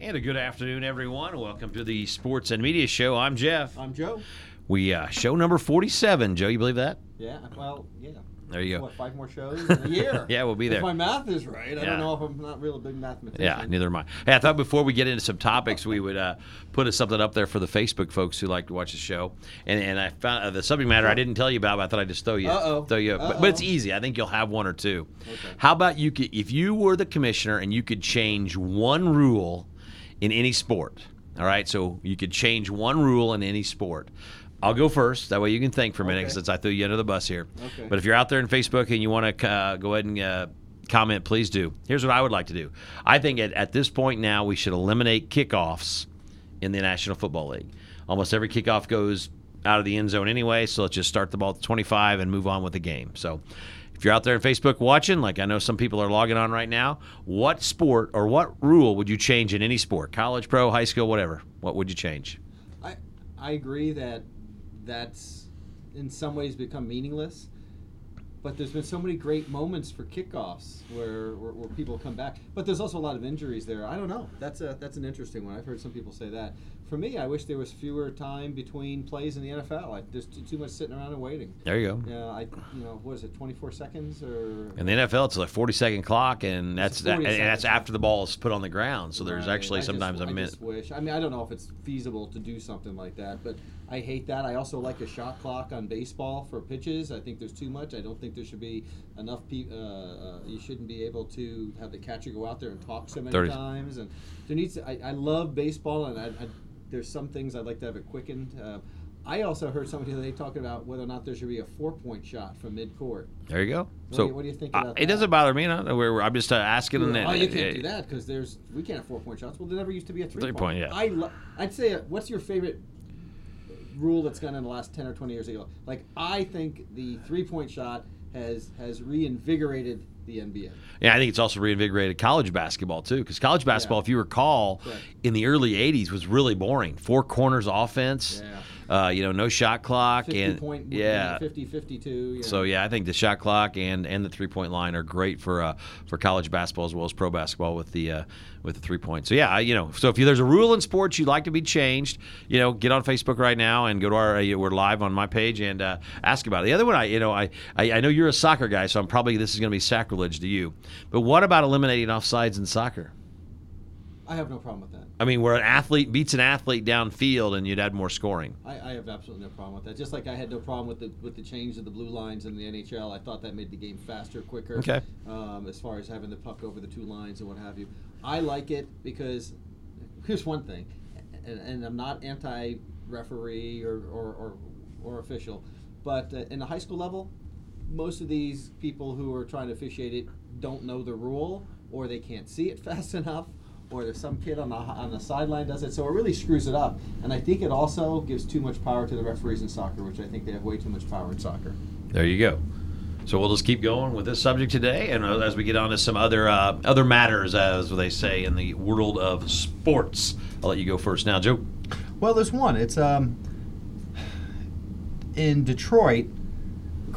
And a good afternoon, everyone. Welcome to the Sports and Media Show. I'm Jeff. I'm Joe. We uh, show number 47. Joe, you believe that? Yeah. Well, yeah. There you go. What, five more shows in a year? Yeah, we'll be there. If my math is right, I Yeah. don't know if I'm not real a big mathematician. Yeah, neither am I. Hey, I thought before we get into some topics, we would uh, put something up there for the Facebook folks who like to watch the show. And and I found uh, the subject matter I didn't tell you about, but I thought I'd just throw you, Uh-oh. throw you. But, but it's easy. I think you'll have one or two. Okay. How about you? Could, if you were the commissioner and you could change one rule in any sport, all right? So you could change one rule in any sport. I'll go first. That way you can think for a minute Okay. since I threw you under the bus here. Okay. But if you're out there in Facebook and you want to uh, go ahead and uh, comment, please do. Here's what I would like to do. I think at, at this point now we should eliminate kickoffs in the National Football League. Almost every kickoff goes out of the end zone anyway, so let's just start the ball at the 25 and move on with the game. So if you're out there on Facebook watching, like I know some people are logging on right now, what sport or what rule would you change in any sport? College, pro, high school, whatever. What would you change? I I agree that that's in some ways become meaningless. But there's been so many great moments for kickoffs where, where, where people come back. But there's also a lot of injuries there. I don't know. That's a that's an interesting one. I've heard some people say that. For me, I wish there was fewer time between plays in the NFL. I, there's too, too much sitting around and waiting. There you go. Yeah, I you know what is it, 24 seconds or In the NFL, it's like 40 second clock, and that's that, and that's after the ball is put on the ground. So there's Right. actually I just- sometimes a I minute. just wish. I mean, I don't know if it's feasible to do something like that, but I hate that. I also like a shot clock on baseball for pitches. I think there's too much. I don't think there should be enough people. Uh, uh, you shouldn't be able to have the catcher go out there and talk so many 30. times. And there needs. To, I, I love baseball, and I, I, there's some things I'd like to have it quickened. Uh, I also heard somebody today talking about whether or not there should be a four-point shot from mid-court. There you go. What so do you- what do you think uh, about it that? doesn't bother me. No, we're, I'm just uh, asking. and- Oh, you can't uh, do that because there's we can't have four point shots. Well, there never used to be a three, Three-point, yeah. I lo- I'd say, uh, what's your favorite rule that's gone in the last ten or twenty years ago? Like I think the three point shot has has reinvigorated the NBA. Yeah, I think it's also reinvigorated college basketball too, because college basketball, if you recall, Right. in the early '80s was really boring. Four corners offense. Yeah. Uh, you know, no shot clock 50 and point, yeah. 50, 52. You So yeah, I think the shot clock and and the three point line are great for uh, for college basketball as well as pro basketball with the uh, with the three point. So yeah, you know, so if you, there's a rule in sports you'd like to be changed, you know, get on Facebook right now and go to our uh, we're live on my page and uh, ask about it. The other one, I you know, I, I I know you're a soccer guy, so I'm probably this is going to be sacrilege to you, but what about eliminating offsides in soccer? I have no problem with that. I mean, where an athlete beats an athlete downfield and you'd add more scoring. I, I have absolutely no problem with that. Just like I had no problem with the with the change of the blue lines in the NHL. I thought that made the game faster, quicker. Okay. Um, as far as having the puck over the two lines and what have you, I like it because here's one thing, and, and I'm not anti-referee or or, or, or official, but uh, in the high school level, most of these people who are trying to officiate it don't know the rule, or they can't see it fast enough, or there's some kid on the on the sideline does it, so it really screws it up. And I think it also gives too much power to the referees in soccer, which I think they have way too much power in soccer. There you go. So we'll just keep going with this subject today, and uh, as we get on to some other uh, other matters, as they say in the world of sports, I'll let you go first now, Joe. Well, there's one. It's um in Detroit.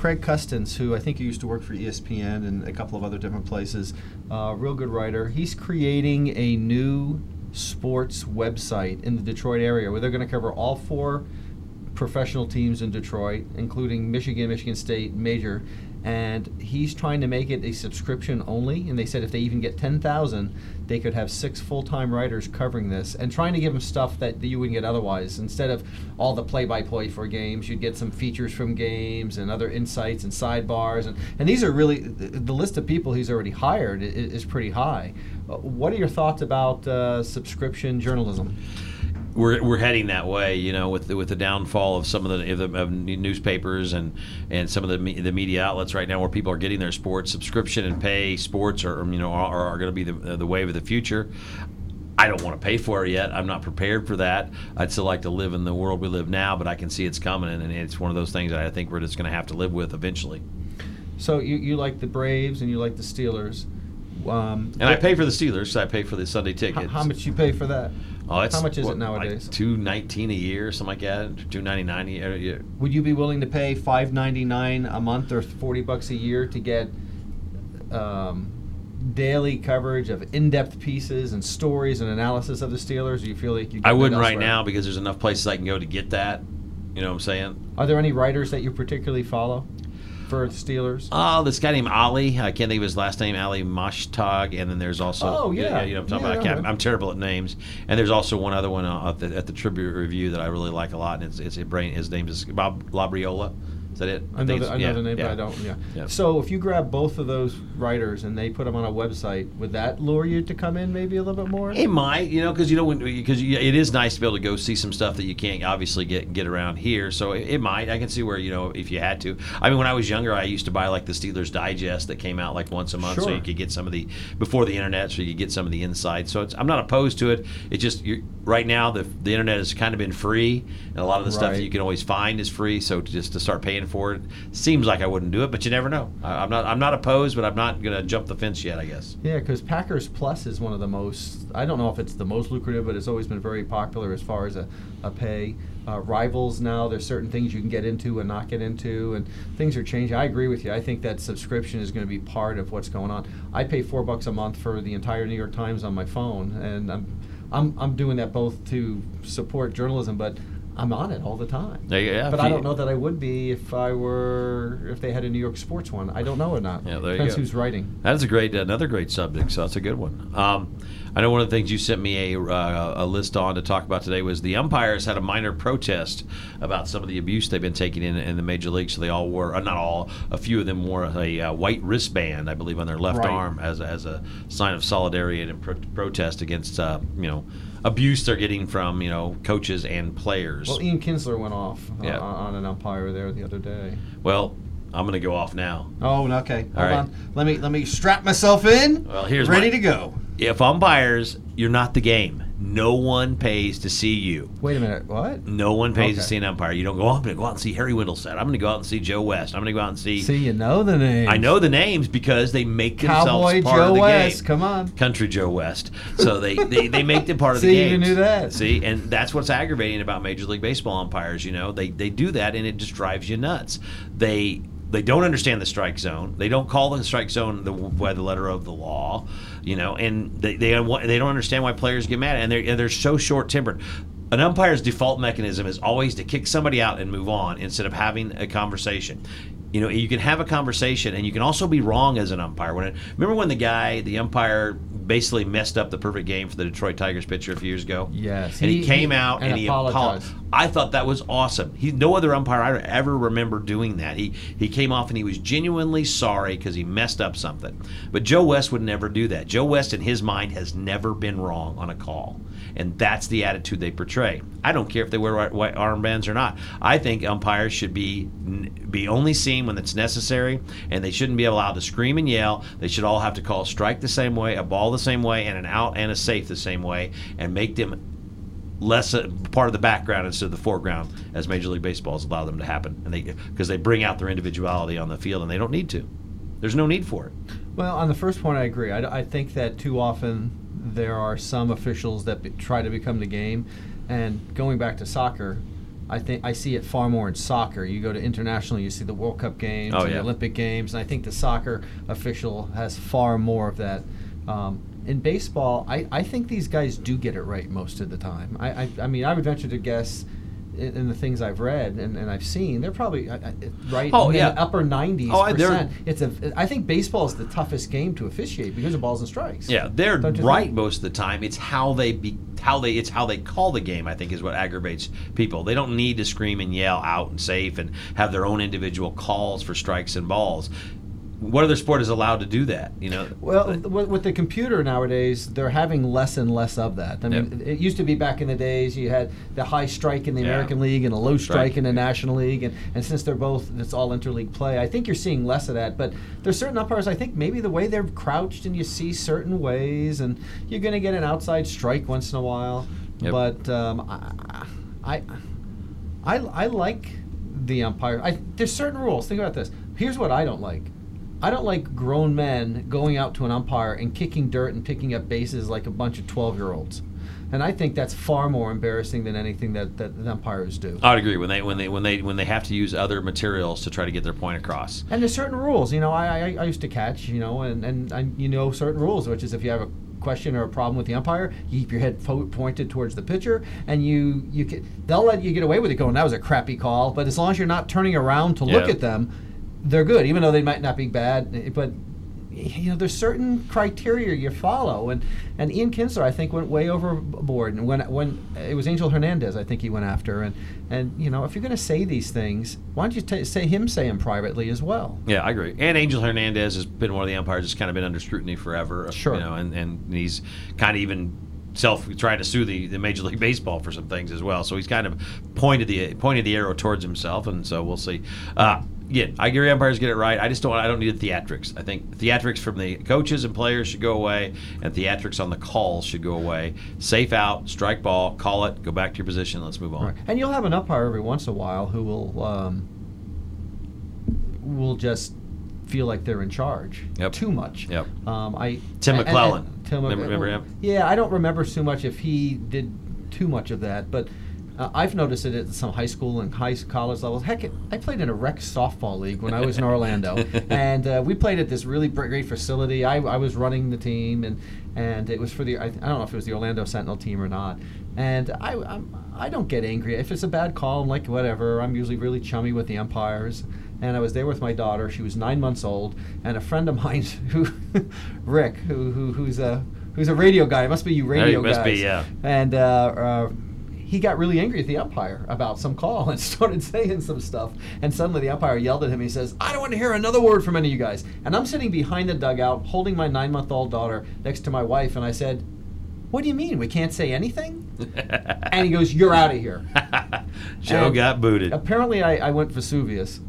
Craig Custance, who I think used to work for ESPN and a couple of other different places, uh, real good writer. He's creating a new sports website in the Detroit area where they're going to cover all four professional teams in Detroit, including Michigan, Michigan State, major. And he's trying to make it a subscription only. And they said if they even get 10,000, they could have six full time writers covering this and trying to give them stuff that you wouldn't get otherwise. Instead of all the play by play for games, you'd get some features from games and other insights and sidebars. And, and these are really the the list of people he's already hired i- is, pretty high. Uh, What are your thoughts about uh, subscription journalism? We're, we're heading that way, you know, with the, with the downfall of some of the, of the of newspapers and, and some of the me- the media outlets right now, where people are getting their sports subscription and pay sports, are you know are, are going to be the, the wave of the future. I don't want to pay for it yet. I'm not prepared for that. I'd still like to live in the world we live now, but I can see it's coming, and it's one of those things that I think we're just going to have to live with eventually. So you, you like the Braves and you like the Steelers. Um, And I pay for the Steelers. 'cause I pay for the Sunday how, tickets. how much you pay for that? Oh, it's, how much is it what, nowadays? Like Two nineteen a year, something like that. Two ninety nine a year. Would you be willing to pay five ninety nine a month or forty bucks a year to get um, daily coverage of in-depth pieces and stories and analysis of the Steelers? Do you feel like you? I wouldn't right now because there's enough places I can go to get that. You know what I'm saying? Are there any writers that you particularly follow for the Steelers? Oh, this guy named Ali. I can't think of his last name. Ali Mashtag. And then there's also. Oh, yeah. you know what I'm talking Yeah, about. I I can't. I'm terrible at names. And there's also one other one uh, at the, at the Tribune Review that I really like a lot. And it's, it's a brain. His name is Bob Labriola. Is that it? I know, think the, it's- I know yeah, name, yeah. but I don't. Yeah. Yeah. So if you grab both of those writers and they put them on a website, would that lure you to come in maybe a little bit more? It might, you know, because you know, because it is nice to be able to go see some stuff that you can't obviously get get around here. So it, it might. I can see where you know if you had to. I mean, when I was younger, I used to buy like the Steelers Digest that came out like once a month, so you could get some of the before the internet, so you could get some of the insight. So it's, I'm not opposed to it. It just right now the the internet has kind of been free, and a lot of the stuff that you can always find is free. So to just to start paying for it seems like I wouldn't do it, but you never know. I, I'm not I'm not opposed, but I'm not gonna jump the fence yet. I guess. Yeah, because Packers Plus is one of the most, I don't know if it's the most lucrative, but it's always been very popular as far as a, a pay. Uh, rivals now, there's certain things you can get into and not get into, and things are changing. I agree with you. I think that subscription is going to be part of what's going on. I pay four bucks a month for the entire New York Times on my phone, and I'm, I'm, I'm doing that both to support journalism, but I'm on it all the time. Yeah, yeah, But I don't know that I would be if I were, if they had a New York sports one. I don't know or not. Yeah, there you Depends go. who's writing. That's a great, another great subject. So that's a good one. Um, I know one of the things you sent me a, uh, a list on to talk about today was the umpires had a minor protest about some of the abuse they've been taking in, in the major league. So they all wore, uh, not all, a few of them wore a uh, white wristband, I believe, on their left Right. arm as a, as a sign of solidarity and pro- protest against, uh, you know, abuse they're getting from you know coaches and players. Well, Ian Kinsler went off uh, Yeah. on an umpire there the other day. Well, I'm going to go off now. Oh, okay. Hold All right. on. Let me let me strap myself in. Well, here's ready my- to go. If umpires, you're not the game. No one pays to see you. Wait a minute. What? No one pays to see an umpire. You don't go, oh, I'm going to go out and see Harry Wendelstedt. I'm going to go out and see Joe West. I'm going to go out and see. See, you know the name. I know the names because they make themselves Cowboy part Joe of the West. game. Come on. Country Joe West. So they, they, they make them part of the game. See, you knew that. See, and that's what's aggravating about Major League Baseball umpires. You know, they they do that, and it just drives you nuts. They they don't understand the strike zone. They don't call the strike zone the by the letter of the law. You know, and they they they don't understand why players get mad, and they're and they're so short tempered. An umpire's default mechanism is always to kick somebody out and move on instead of having a conversation. You know, you can have a conversation, and you can also be wrong as an umpire. When it, remember when the guy, the umpire, basically messed up the perfect game for the Detroit Tigers pitcher a few years ago. Yes, and he, he- came he- out and and, he apologized. apologized. I thought that was awesome. He no other umpire I ever remember doing that. He he came off and he was genuinely sorry because he messed up something. But Joe West would never do that. Joe West, in his mind, has never been wrong on a call, and that's the attitude they portray. I don't care if they wear white, armbands or not. I think umpires should be be only seen when it's necessary, and they shouldn't be allowed to scream and yell. They should all have to call strike the same way, a ball the same way, and an out and a safe the same way, and make them less a part of the background instead of the foreground as Major League Baseball has allowed them to happen, and they because they bring out their individuality on the field, and they don't need to. There's no need for it. Well, on the first point, I agree. I, I think that too often there are some officials that be, try to become the game, and going back to soccer, I think I see it far more in soccer. You go to international, you see the World Cup games, Oh, yeah. the Olympic games, and I think the soccer official has far more of that. Um, in baseball, I, I think these guys do get it right most of the time. I, I, I mean, I would venture to guess. In, the things I've read and, and I've seen, they're probably right Oh, in yeah. the upper 90s Oh, I- percent. It's a. I think baseball is the toughest game to officiate because of balls and strikes. Yeah, they're right think? most of the time. It's how they be how they it's how they call the game. I think is what aggravates people. They don't need to scream and yell out and safe and have their own individual calls for strikes and balls. What other sport is allowed to do that? You know. Well, with, the computer nowadays, they're having less and less of that. I mean, it used to be back in the days you had the high strike in the Yeah. American League and a low strike Strike. in the National League, and, and since they're both, it's all interleague play. I think you're seeing less of that. But there's certain umpires. I think maybe the way they're crouched and you see certain ways, and you're going to get an outside strike once in a while. Yep. But um, I, I, I, I like the umpire. I, there's certain rules. Think about this. Here's what I don't like. I don't like grown men going out to an umpire and kicking dirt and picking up bases like a bunch of 12 year olds. And I think that's far more embarrassing than anything that, that the umpires do. I'd agree when they when they when they when they have to use other materials to try to get their point across. And there's certain rules. You know, I, I, I used to catch, you know, and, and, and you know certain rules, which is if you have a question or a problem with the umpire, you keep your head fo- pointed towards the pitcher, and you you can, they'll let you get away with it going. That was a crappy call, but as long as you're not turning around to look at them, they're good. Even though they might not be bad, but you know there's certain criteria you follow, and and Ian Kinsler I think went way overboard. And when when it was Angel Hernandez, I think he went after, and and you know if you're going to say these things, why don't you t- say him say them privately as well? Yeah, I agree. And Angel Hernandez has been one of the umpires that's kind of been under scrutiny forever. Sure. You know, and, and he's kind of even self trying to sue the, the Major League Baseball for some things as well. So he's kind of pointed the pointed the arrow towards himself, and so we'll see. Uh, again, I agree. Umpires get it right. I just don't. I don't need the theatrics. I think theatrics from the coaches and players should go away, and theatrics on the calls should go away. Safe out, strike ball, call it, go back to your position. Let's move on. Right. And you'll have an umpire every once in a while who will um, will just feel like they're in charge Yep. too much. Yep. Um, I Tim and- and- McClelland. Tim Remember- remember him? Yeah, I don't remember too much if he did too much of that, but. Uh, I've noticed it at some high school and high college levels. Heck, I played in a rec softball league when I was in Orlando, and uh, we played at this really great facility. I, I was running the team, and and it was for the I, I don't know if it was the Orlando Sentinel team or not. And I I'm, I don't get angry if it's a bad call. I'm like whatever. I'm usually really chummy with the umpires. And I was there with my daughter. She was nine months old, and a friend of mine, who Rick, who, who who's a who's a radio guy. It must be you radio must be, guys. yeah. And uh, uh, he got really angry at the umpire about some call and started saying some stuff. And suddenly the umpire yelled at him. He says, "I don't want to hear another word from any of you guys." And I'm sitting behind the dugout, holding my nine-month-old daughter next to my wife, and I said, "What do you mean we can't say anything?" And he goes, "You're out of here." Joe And got booted. Apparently, I, I went Vesuvius,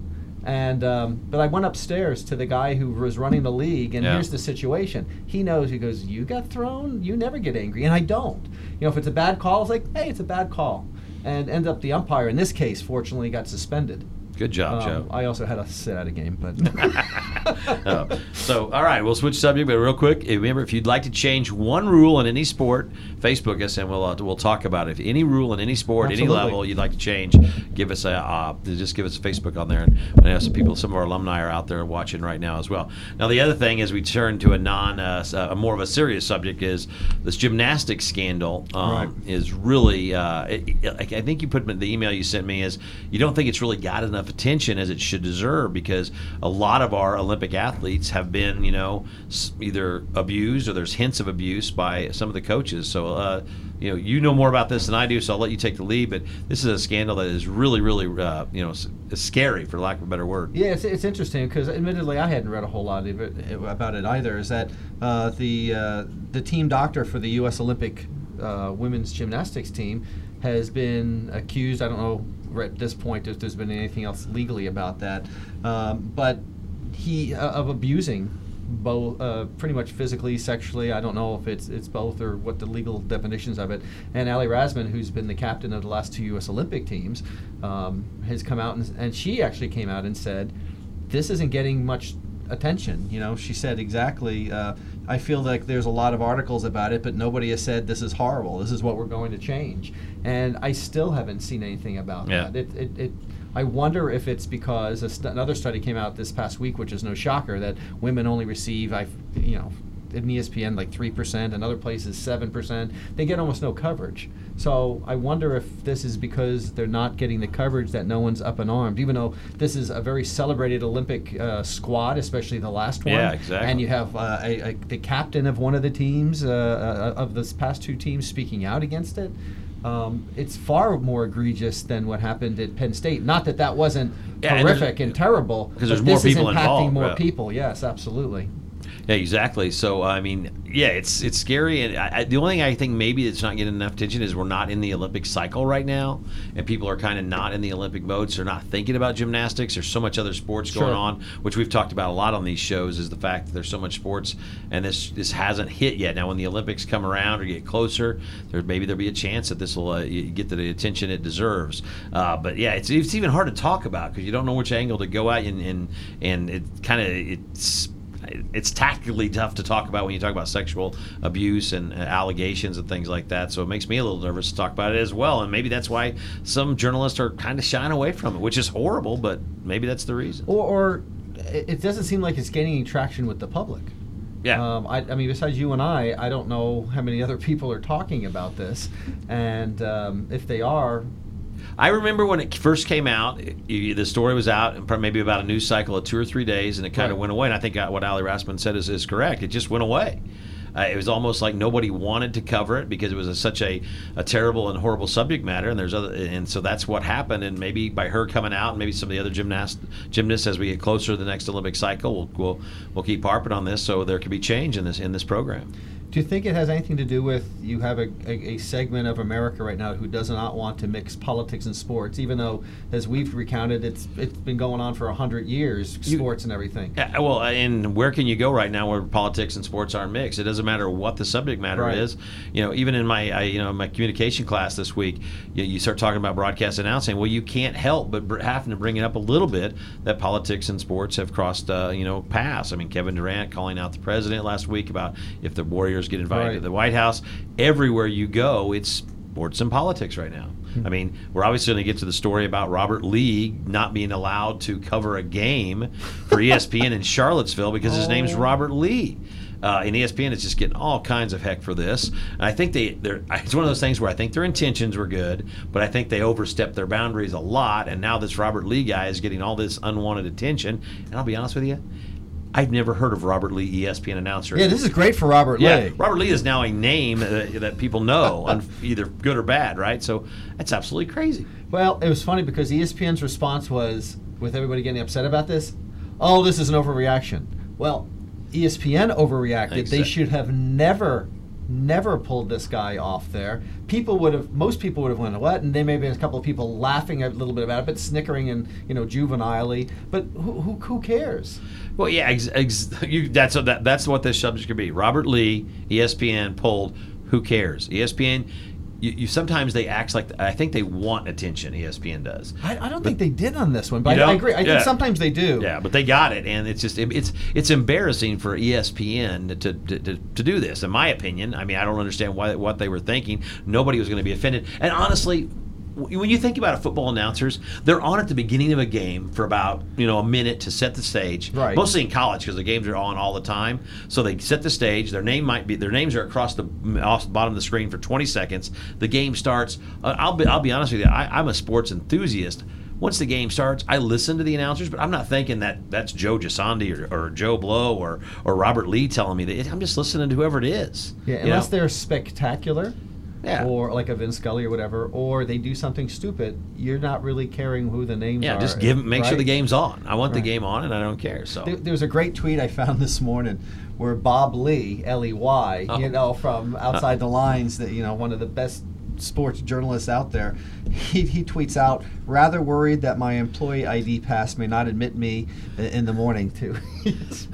and um, but I went upstairs to the guy who was running the league, and Yeah. here's the situation. He knows. He goes, "You got thrown. You never get angry," and I don't. You know, if it's a bad call, it's like, "Hey, it's a bad call," and end up the umpire in this case, fortunately, got suspended. Good job, Um, Joe. I also had a sit out a game, but Oh. So, all right, we'll switch subject, but real quick, remember if you'd like to change one rule in any sport, Facebook us and we'll uh, we'll talk about it. If any rule in any sport, Absolutely. any level you'd like to change, give us a uh, just give us a Facebook on there, and I know some people, some of our alumni are out there watching right now as well. Now, the other thing as we turn to a non, uh, s- a more of a serious subject is this gymnastics scandal. Um, Right. Is really, uh, it, I think you put in the email you sent me is you don't think it's really got enough attention as it should deserve because a lot of our Olympic athletes have been, you know, either abused or there's hints of abuse by some of the coaches. So, uh, you know, you know more about this than I do, so I'll let you take the lead. But this is a scandal that is really, really, uh, you know, scary for lack of a better word. Yeah, it's, it's interesting because admittedly I hadn't read a whole lot it, about it either. Is that uh, the uh, the team doctor for the U.S. Olympic uh, women's gymnastics team has been accused. I don't know at this point if there's been anything else legally about that, um, but he uh, of abusing both uh, pretty much physically, sexually. I don't know if it's it's both or what the legal definitions of it. And Aly Raisman, who's been the captain of the last two U.S. Olympic teams, um, has come out and, and she actually came out and said, "This isn't getting much attention." You know, she said exactly. Uh, I feel like there's a lot of articles about it, but nobody has said this is horrible. This is what we're going to change. And I still haven't seen anything about Yeah. that. It, it, it, I wonder if it's because a st- another study came out this past week, which is no shocker, that women only receive, I, you know, in ESPN like three percent, and other places seven percent. They get almost no coverage. So I wonder if this is because they're not getting the coverage that no one's up and armed, even though this is a very celebrated Olympic uh, squad, especially the last one. Yeah, exactly. And you have uh, a, a, the captain of one of the teams uh, uh, of this past two teams speaking out against it. Um, it's far more egregious than what happened at Penn State. Not that that wasn't Yeah, and horrific and terrible, 'Cause there's more this is impacting involved, more yeah. people. Yes, absolutely. Yeah, exactly. So I mean, yeah, it's it's scary, and I, I, the only thing I think maybe it's not getting enough attention is we're not in the Olympic cycle right now, and people are kind of not in the Olympic mode, so they're not thinking about gymnastics. There's so much other sports Sure. going on, which we've talked about a lot on these shows. Is the fact that there's so much sports, and this this hasn't hit yet. Now, when the Olympics come around or get closer, there maybe there'll be a chance that this will uh, get the attention it deserves. Uh, but yeah, it's it's even hard to talk about because you don't know which angle to go at, and and, and it kind of it's it's tactically tough to talk about when you talk about sexual abuse and uh, allegations and things like that. So it makes me a little nervous to talk about it as well. And maybe that's why some journalists are kind of shying away from it, which is horrible, but maybe that's the reason. Or, or it it doesn't seem like it's gaining any traction with the public. Yeah. Um, I, I mean, besides you and I, I don't know how many other people are talking about this, and um, if they are, I remember when it first came out, it- you- the story was out, and probably maybe about a news cycle of two or three days, and it kind of Right. went away. And I think uh, what Aly Raisman said is, is correct. It just went away. Uh, it was almost like nobody wanted to cover it because it was a, such a, a terrible and horrible subject matter, and there's other, and so that's what happened. And maybe by her coming out, and maybe some of the other gymnast gymnasts, as we get closer to the next Olympic cycle, we'll we'll, we'll keep harping on this, so there could be change in this in this program. Do you think it has anything to do with you have a, a, a segment of America right now who does not want to mix politics and sports, even though, as we've recounted, it's it's been going on for a hundred years, You- sports and everything. Yeah, well, and where can you go right now where politics and sports aren't mixed? It doesn't matter what the subject matter Right. is. You know, even in my, I, you know, my communication class this week, you, you start talking about broadcast announcing. Well, you can't help but br- having to bring it up a little bit that politics and sports have crossed, uh, you know, paths. I mean, Kevin Durant calling out the president last week about if the Warriors get invited to the White House. Everywhere you go, it's sports and politics right now. I mean, we're obviously going to get to the story about Robert Lee not being allowed to cover a game for ESPN in Charlottesville because his name's Oh. Robert Lee. Uh, and ESPN is just getting all kinds of heck for this. And I think they, they're, it's one of those things where I think their intentions were good, but I think they overstepped their boundaries a lot. And now this Robert Lee guy is getting all this unwanted attention. And I'll be honest with you, I've never heard of Robert Lee, ESPN announcer. Yeah, this is great for Robert Yeah, Lee. Robert Lee is now a name uh, that people know, un- either good or bad, right? So that's absolutely crazy. Well, it was funny because ESPN's response was, with everybody getting upset about this, oh, this is an overreaction. Well, ESPN overreacted. They should have never, never pulled this guy off there. People would have, most people would have went, what? And there may have been a couple of people laughing a little bit about it, but snickering and, you know, juvenilely. But who, who, who cares? Well, yeah, ex- ex- you, that's that, that's what this subject could be. Robert Lee, ESPN pulled. Who cares? ESPN. You, you sometimes they act like I think they want attention. ESPN does. I, I don't think they did on this one, but I, I agree. I Yeah. think sometimes they do. Yeah, but they got it, and it's just it's it's embarrassing for ESPN to, to, to, to do this. In my opinion, I mean, I don't understand why what they were thinking. Nobody was going to be offended, and honestly. When you think about it, football announcers, they're on at the beginning of a game for about you know a minute to set the stage. Right. Mostly in college because the games are on all the time. So they set the stage. Their name might be their names are across the off the bottom of the screen for 20 seconds. The game starts. Uh, I'll be I'll be honest with you. I, I'm a sports enthusiast once the game starts, I listen to the announcers, but I'm not thinking that that's Joe Gisondi or, or Joe Blow or, or Robert Lee telling me that. I'm just listening to whoever it is. Yeah, unless know? they're spectacular. Yeah. Or like a Vince Scully or whatever, or they do something stupid, you're not really caring who the names yeah, are. Yeah, just give make sure the game's on. I want the game on, and I don't care. So There, there was a great tweet I found this morning where Bob Ley, L E Y, Oh. you know, from outside the lines, that you know, one of the best sports journalists out there, he, he tweets out, rather worried that my employee ID pass may not admit me in the morning too.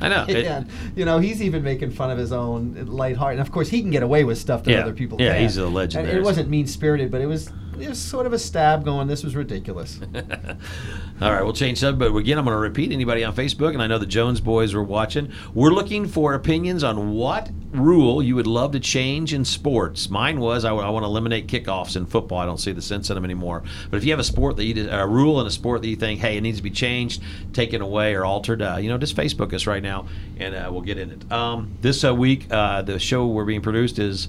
I know, And, you know, he's even making fun of his own light heart. And of course, he can get away with stuff that Yeah. other people Yeah, can't. he's a legend it wasn't mean spirited, but it was, it was sort of a stab going, this was ridiculous. All right, we'll change subject. But again, I'm going to repeat anybody on Facebook, and I know the Jones boys were watching. We're looking for opinions on what rule you would love to change in sports. Mine was I, want to eliminate kickoffs in football. I don't see the sense in them anymore. But if you have a sport that you a rule in a sport that you think, hey, it needs to be changed, taken away, or altered, uh, you know, just Facebook us right now, and uh, we'll get in it. Um, this uh, week, uh, the show we're being produced is.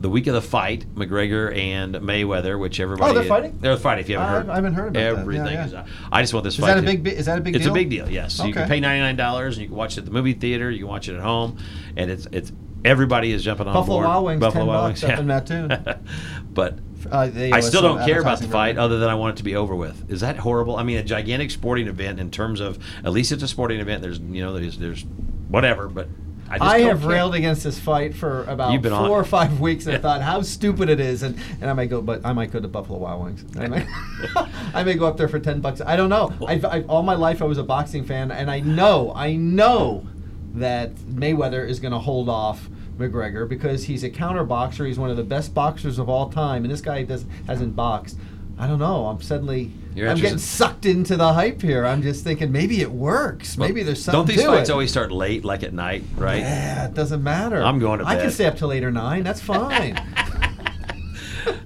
The week of the fight, McGregor and Mayweather, which everybody Oh, they're fighting? They're fighting. If you haven't heard, I haven't heard about that. Yeah, everything yeah. is. uh, I just want this fight. Is fight. that a big? Is that a big deal? it's deal? a big deal. Yes, Okay. you can pay ninety nine dollars and you can watch it at the movie theater. You can watch it at home, and it's it's everybody is jumping on Buffalo board. Wild Wings, Buffalo 10 Wild Wings, up in Mattoon. but Uh, I still don't care about the fight, other than I want it to be over with. Is that horrible? I mean, a gigantic sporting event in terms of at least it's a sporting event. There's you know there's there's whatever. But I I have care. railed against this fight for about four on- or five weeks and thought how stupid it is, and, and I might go, but I might go to Buffalo Wild Wings. I may, I may go up there for ten bucks. I don't know. I've, I've, all my life I was a boxing fan, and I know, I know that Mayweather is going to hold off McGregor because he's a counter boxer. He's one of the best boxers of all time, and this guy does hasn't boxed. I don't know. I'm suddenly. You're I'm getting sucked into the hype here. I'm just thinking maybe it works. Maybe there's something Don't these to fights it. always start late, like at night, right? Yeah, it doesn't matter. I'm going to Bed. I can stay up till eight or nine. That's fine.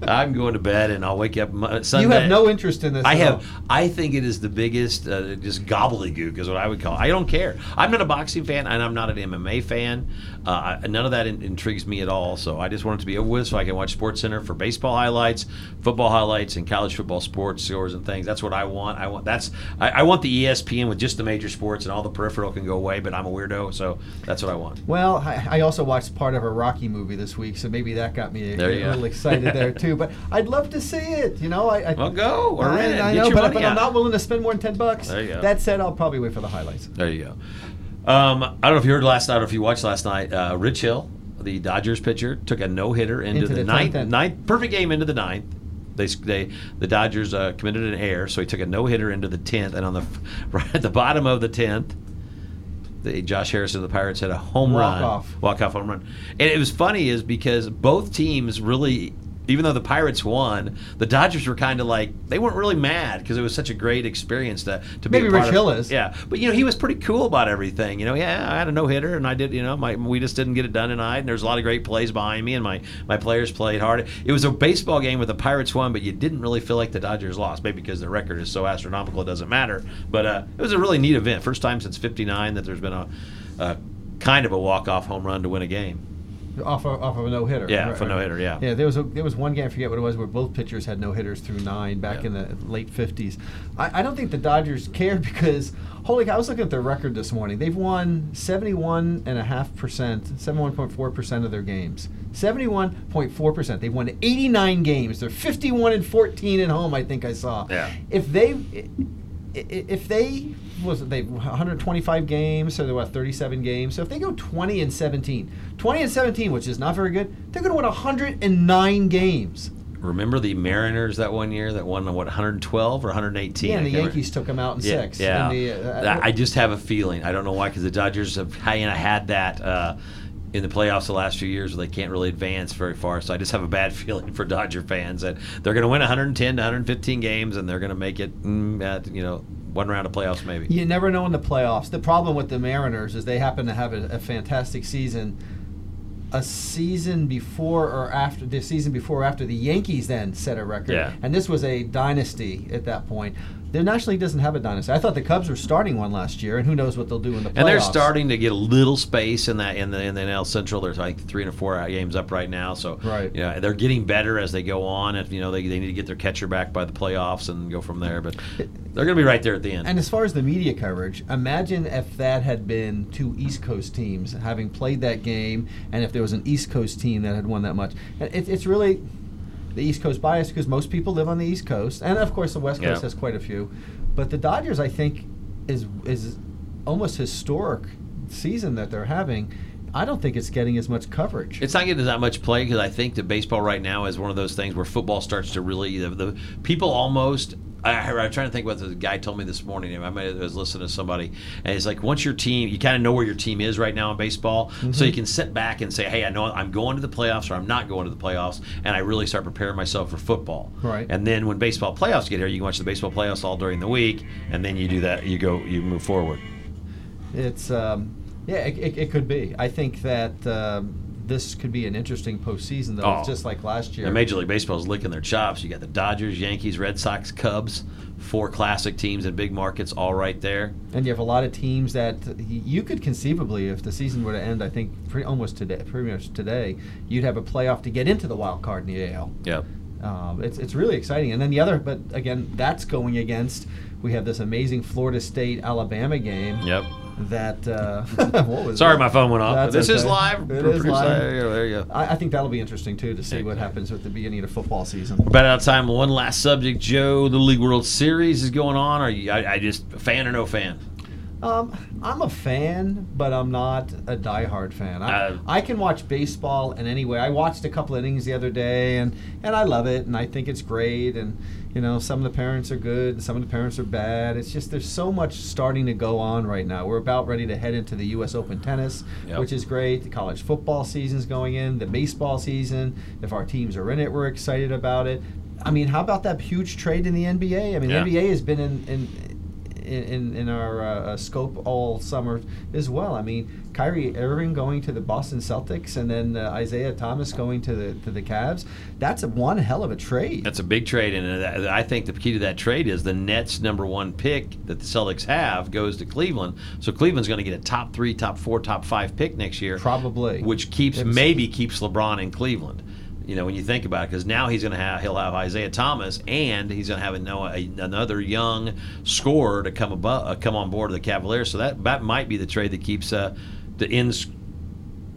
I'm going to bed and I'll wake up Sunday. you have no interest in this. I have. all. I think it is the biggest, uh, just gobbledygook is what I would call. it. I don't care. I'm not a boxing fan and I'm not an MMA fan. Uh, none of that in, intrigues me at all. So I just want it to be over with so I can watch Sports Center for baseball highlights, football highlights, and college football sports scores and things. That's what I want. I want that's. I, I want the ESPN with just the major sports and all the peripheral can go away. But I'm a weirdo, so that's what I want. Well, I, I also watched part of a Rocky movie this week, so maybe that got me a, a little excited there too. But I'd love to see it. You know, I. I Well, go or rent it. I know, but, but I'm not willing to spend more than ten bucks. There you go. That said, I'll probably wait for the highlights. There you go. Um, I don't know if you heard last night or if you watched last night. Uh, Rich Hill, the Dodgers pitcher, took a no hitter into, Into the, the ninth, tenth. ninth, perfect game into the ninth. They, they the Dodgers uh, committed an error, so he took a no hitter into the tenth, and on the right at the bottom of the tenth, the Josh Harrison of the Pirates had a home Walk run, off. walk off home run, and it was funny is because both teams really. Even though the Pirates won, the Dodgers were kind of like they weren't really mad because it was such a great experience to to be. Maybe Rich of- Hill is. Yeah, but you know he was pretty cool about everything. You know, yeah, I had a no hitter and I did. You know, my we just didn't get it done tonight. And there's a lot of great plays behind me, and my my players played hard. It was a baseball game with the Pirates won, but you didn't really feel like the Dodgers lost, maybe because their record is so astronomical it doesn't matter. But uh, it was a really neat event. First time since '59 that there's been a, a kind of a walk off home run to win a game. Off of, off of a no hitter. Yeah, off a no-hitter, yeah. Yeah, there was a, there was one game I forget what it was where both pitchers had no hitters through nine back Yeah. in the late fifties. I, I don't think the Dodgers cared because holy cow, I was looking at their record this morning. They've won seventy one and a half percent, seventy one point four percent of their games. Seventy one point four percent. They've won eighty nine games. They're fifty one and fourteen at home. I think I saw. Yeah. If they if they was it they 125 games, so they're what 37 games. So if they go 20 and 17, 20 and 17, which is not very good, they're going to win 109 games. Remember the Mariners that one year that won what 112 or 118? Yeah, and the can't remember. Yankees took them out in Yeah, six. Yeah, the, uh, I just have a feeling. I don't know why, because the Dodgers have kind of had that uh, in the playoffs the last few years, where they can't really advance very far. So I just have a bad feeling for Dodger fans that they're going to win 110 to 115 games, and they're going to make it, mm, at, you know, one round of playoffs maybe. You never know in the playoffs. The problem with the Mariners is they happen to have a, a fantastic season. A season before or after the season before or after the Yankees then set a record, Yeah. and this was a dynasty at that point. The National League doesn't have a dynasty. I thought the Cubs were starting one last year, and who knows what they'll do in the playoffs. And they're starting to get a little space in that in the in the NL Central. There's like three and four games up right now, so Right. You know, they're getting better as they go on. If you know they, they need to get their catcher back by the playoffs and go from there, but they're going to be right there at the end. And as far as the media coverage, imagine if that had been two East Coast teams having played that game, and if there was an East Coast team that had won that much. It, it's really the East Coast bias because most people live on the East Coast, and of course the West Coast Yeah. has quite a few. But the Dodgers, I think, is is almost historic season that they're having. I don't think it's getting as much coverage. It's not getting that much play because I think that baseball right now is one of those things where football starts to really the, the people almost. I, I'm trying to think what the guy told me this morning. I was listening to somebody, and he's like once your team, you kind of know where your team is right now in baseball, so you can sit back and say, "Hey, I know I'm going to the playoffs, or I'm not going to the playoffs," and I really start preparing myself for football. Right. And then when baseball playoffs get here, you can watch the baseball playoffs all during the week, and then you do that. You go, you move forward. It's um, yeah, it, it, it could be. I think that um, this could be an interesting postseason, though, Oh. just like last year. Yeah, Major League Baseball is licking their chops. You got the Dodgers, Yankees, Red Sox, Cubs, four classic teams in big markets, all right there. And you have a lot of teams that you could conceivably, if the season were to end, I think pretty, almost today, pretty much today, you'd have a playoff to get into the wild card in the AL. Yep. Um, it's, it's really exciting. And then the other, but again, that's going against, we have this amazing Florida State Alabama game Yep. That, uh, what was Sorry, it? my phone went off. That's this is live. It is live. There you go. There you go. I, I think that'll be interesting too to see what happens at the beginning of the football season. About out of time. One last subject, Joe. The League World Series is going on. Are you? I, I just fan or no fan? Um, I'm a fan, but I'm not a diehard fan. I, Uh, I can watch baseball in any way. I watched a couple innings the other day, and, and I love it, and I think it's great. And you know, some of the parents are good, and some of the parents are bad. It's just there's so much starting to go on right now. We're about ready to head into the U.S. Open tennis, Yep. which is great. The college football season's going in. The baseball season. If our teams are in it, we're excited about it. I mean, how about that huge trade in the NBA? I mean, Yeah. the NBA has been in in in, in our uh, uh, scope all summer as well. I mean, Kyrie Irving going to the Boston Celtics, and then uh, Isaiah Thomas going to the to the Cavs. That's a one hell of a trade. That's a big trade, and uh, I think the key to that trade is the Nets' number one pick that the Celtics have goes to Cleveland. So Cleveland's going to get a top three, top four, top five pick next year, Probably. which keeps It's- maybe keeps LeBron in Cleveland. You know, when you think about it, because now he's going to have he'll have Isaiah Thomas, and he's going to have a, a, another young scorer to come above, uh, come on board of the Cavaliers. So that that might be the trade that keeps uh, the ends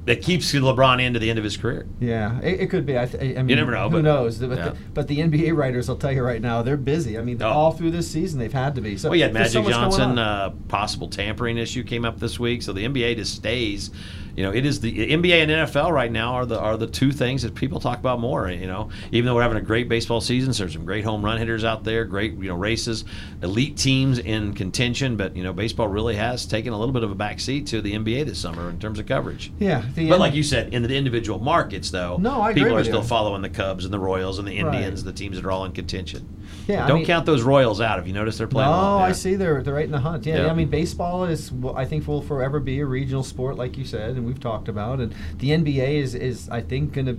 that keeps LeBron into the end of his career. Yeah, it, it could be. I, th- I mean, you never know, Who but- knows? But, yeah. the, but the NBA writers, I'll tell you right now, they're busy. I mean, Oh. all through this season, they've had to be. So Well, you had there's so Magic Johnson, on. uh, possible tampering issue came up this week. So the NBA just stays. You know, it is the NBA and NFL right now are the are the two things that people talk about more. You know, even though we're having a great baseball season, so there's some great home run hitters out there, great you know races, elite teams in contention. But you know, baseball really has taken a little bit of a backseat to the NBA this summer in terms of coverage. yeah, But like you said, in the individual markets, though, No, I people are still you. following the Cubs and the Royals and the Right. Indians, the teams that are all in contention. Yeah, I Don't mean- count those Royals out. If you notice, they're playing. I Yeah. see they're they're right in the hunt. Yeah, Yeah. I mean baseball is I think will forever be a regional sport, like you said, and we've talked about. And the NBA is is I think going to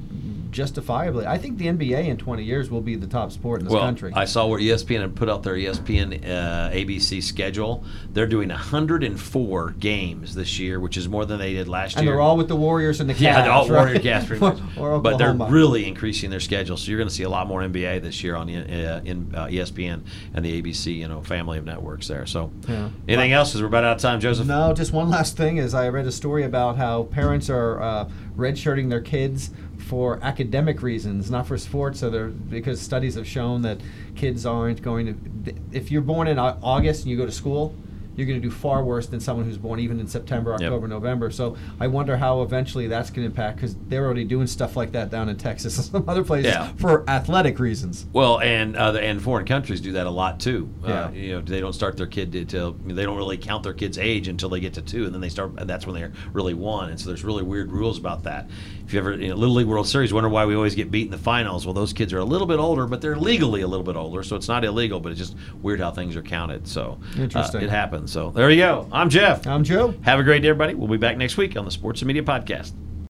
justifiably. I think the NBA in 20 years will be the top sport in this well, country. I saw where ESPN had put out their ESPN uh, ABC schedule. They're doing 104 games this year, which is more than they did last and year. And they're all with the Warriors and the Cavs. yeah, they're all right? Warrior Cast pretty much. or but they're really increasing their schedule, so you're going to see a lot more NBA this year on uh, in uh, ESPN and the ABC, you know, family of networks there. So, Yeah. anything else? Because we're about out of time, Joseph. No, just one last thing is I read a story about how parents are uh, redshirting their kids for academic reasons, not for sports. So they're because studies have shown that kids aren't going to. If you're born in August and you go to school, you're going to do far worse than someone who's born even in September, Yep. October, November. So I wonder how eventually that's going to impact because they're already doing stuff like that down in Texas and some other places Yeah. for athletic reasons. Well, and uh, and foreign countries do that a lot too. Uh, you know, they don't start their kid until I mean, they don't really count their kid's age until they get to two, and then they start. And that's when they're really one. And so there's really weird rules about that. If you ever you know, Little League World Series, wonder why we always get beat in the finals. Well, those kids are a little bit older, but they're legally a little bit older, so it's not illegal, but it's just weird how things are counted. So uh, Interesting. it happens. So there you go. I'm Jeff. I'm Joe. Have a great day, everybody. We'll be back next week on the Sports and Media Podcast.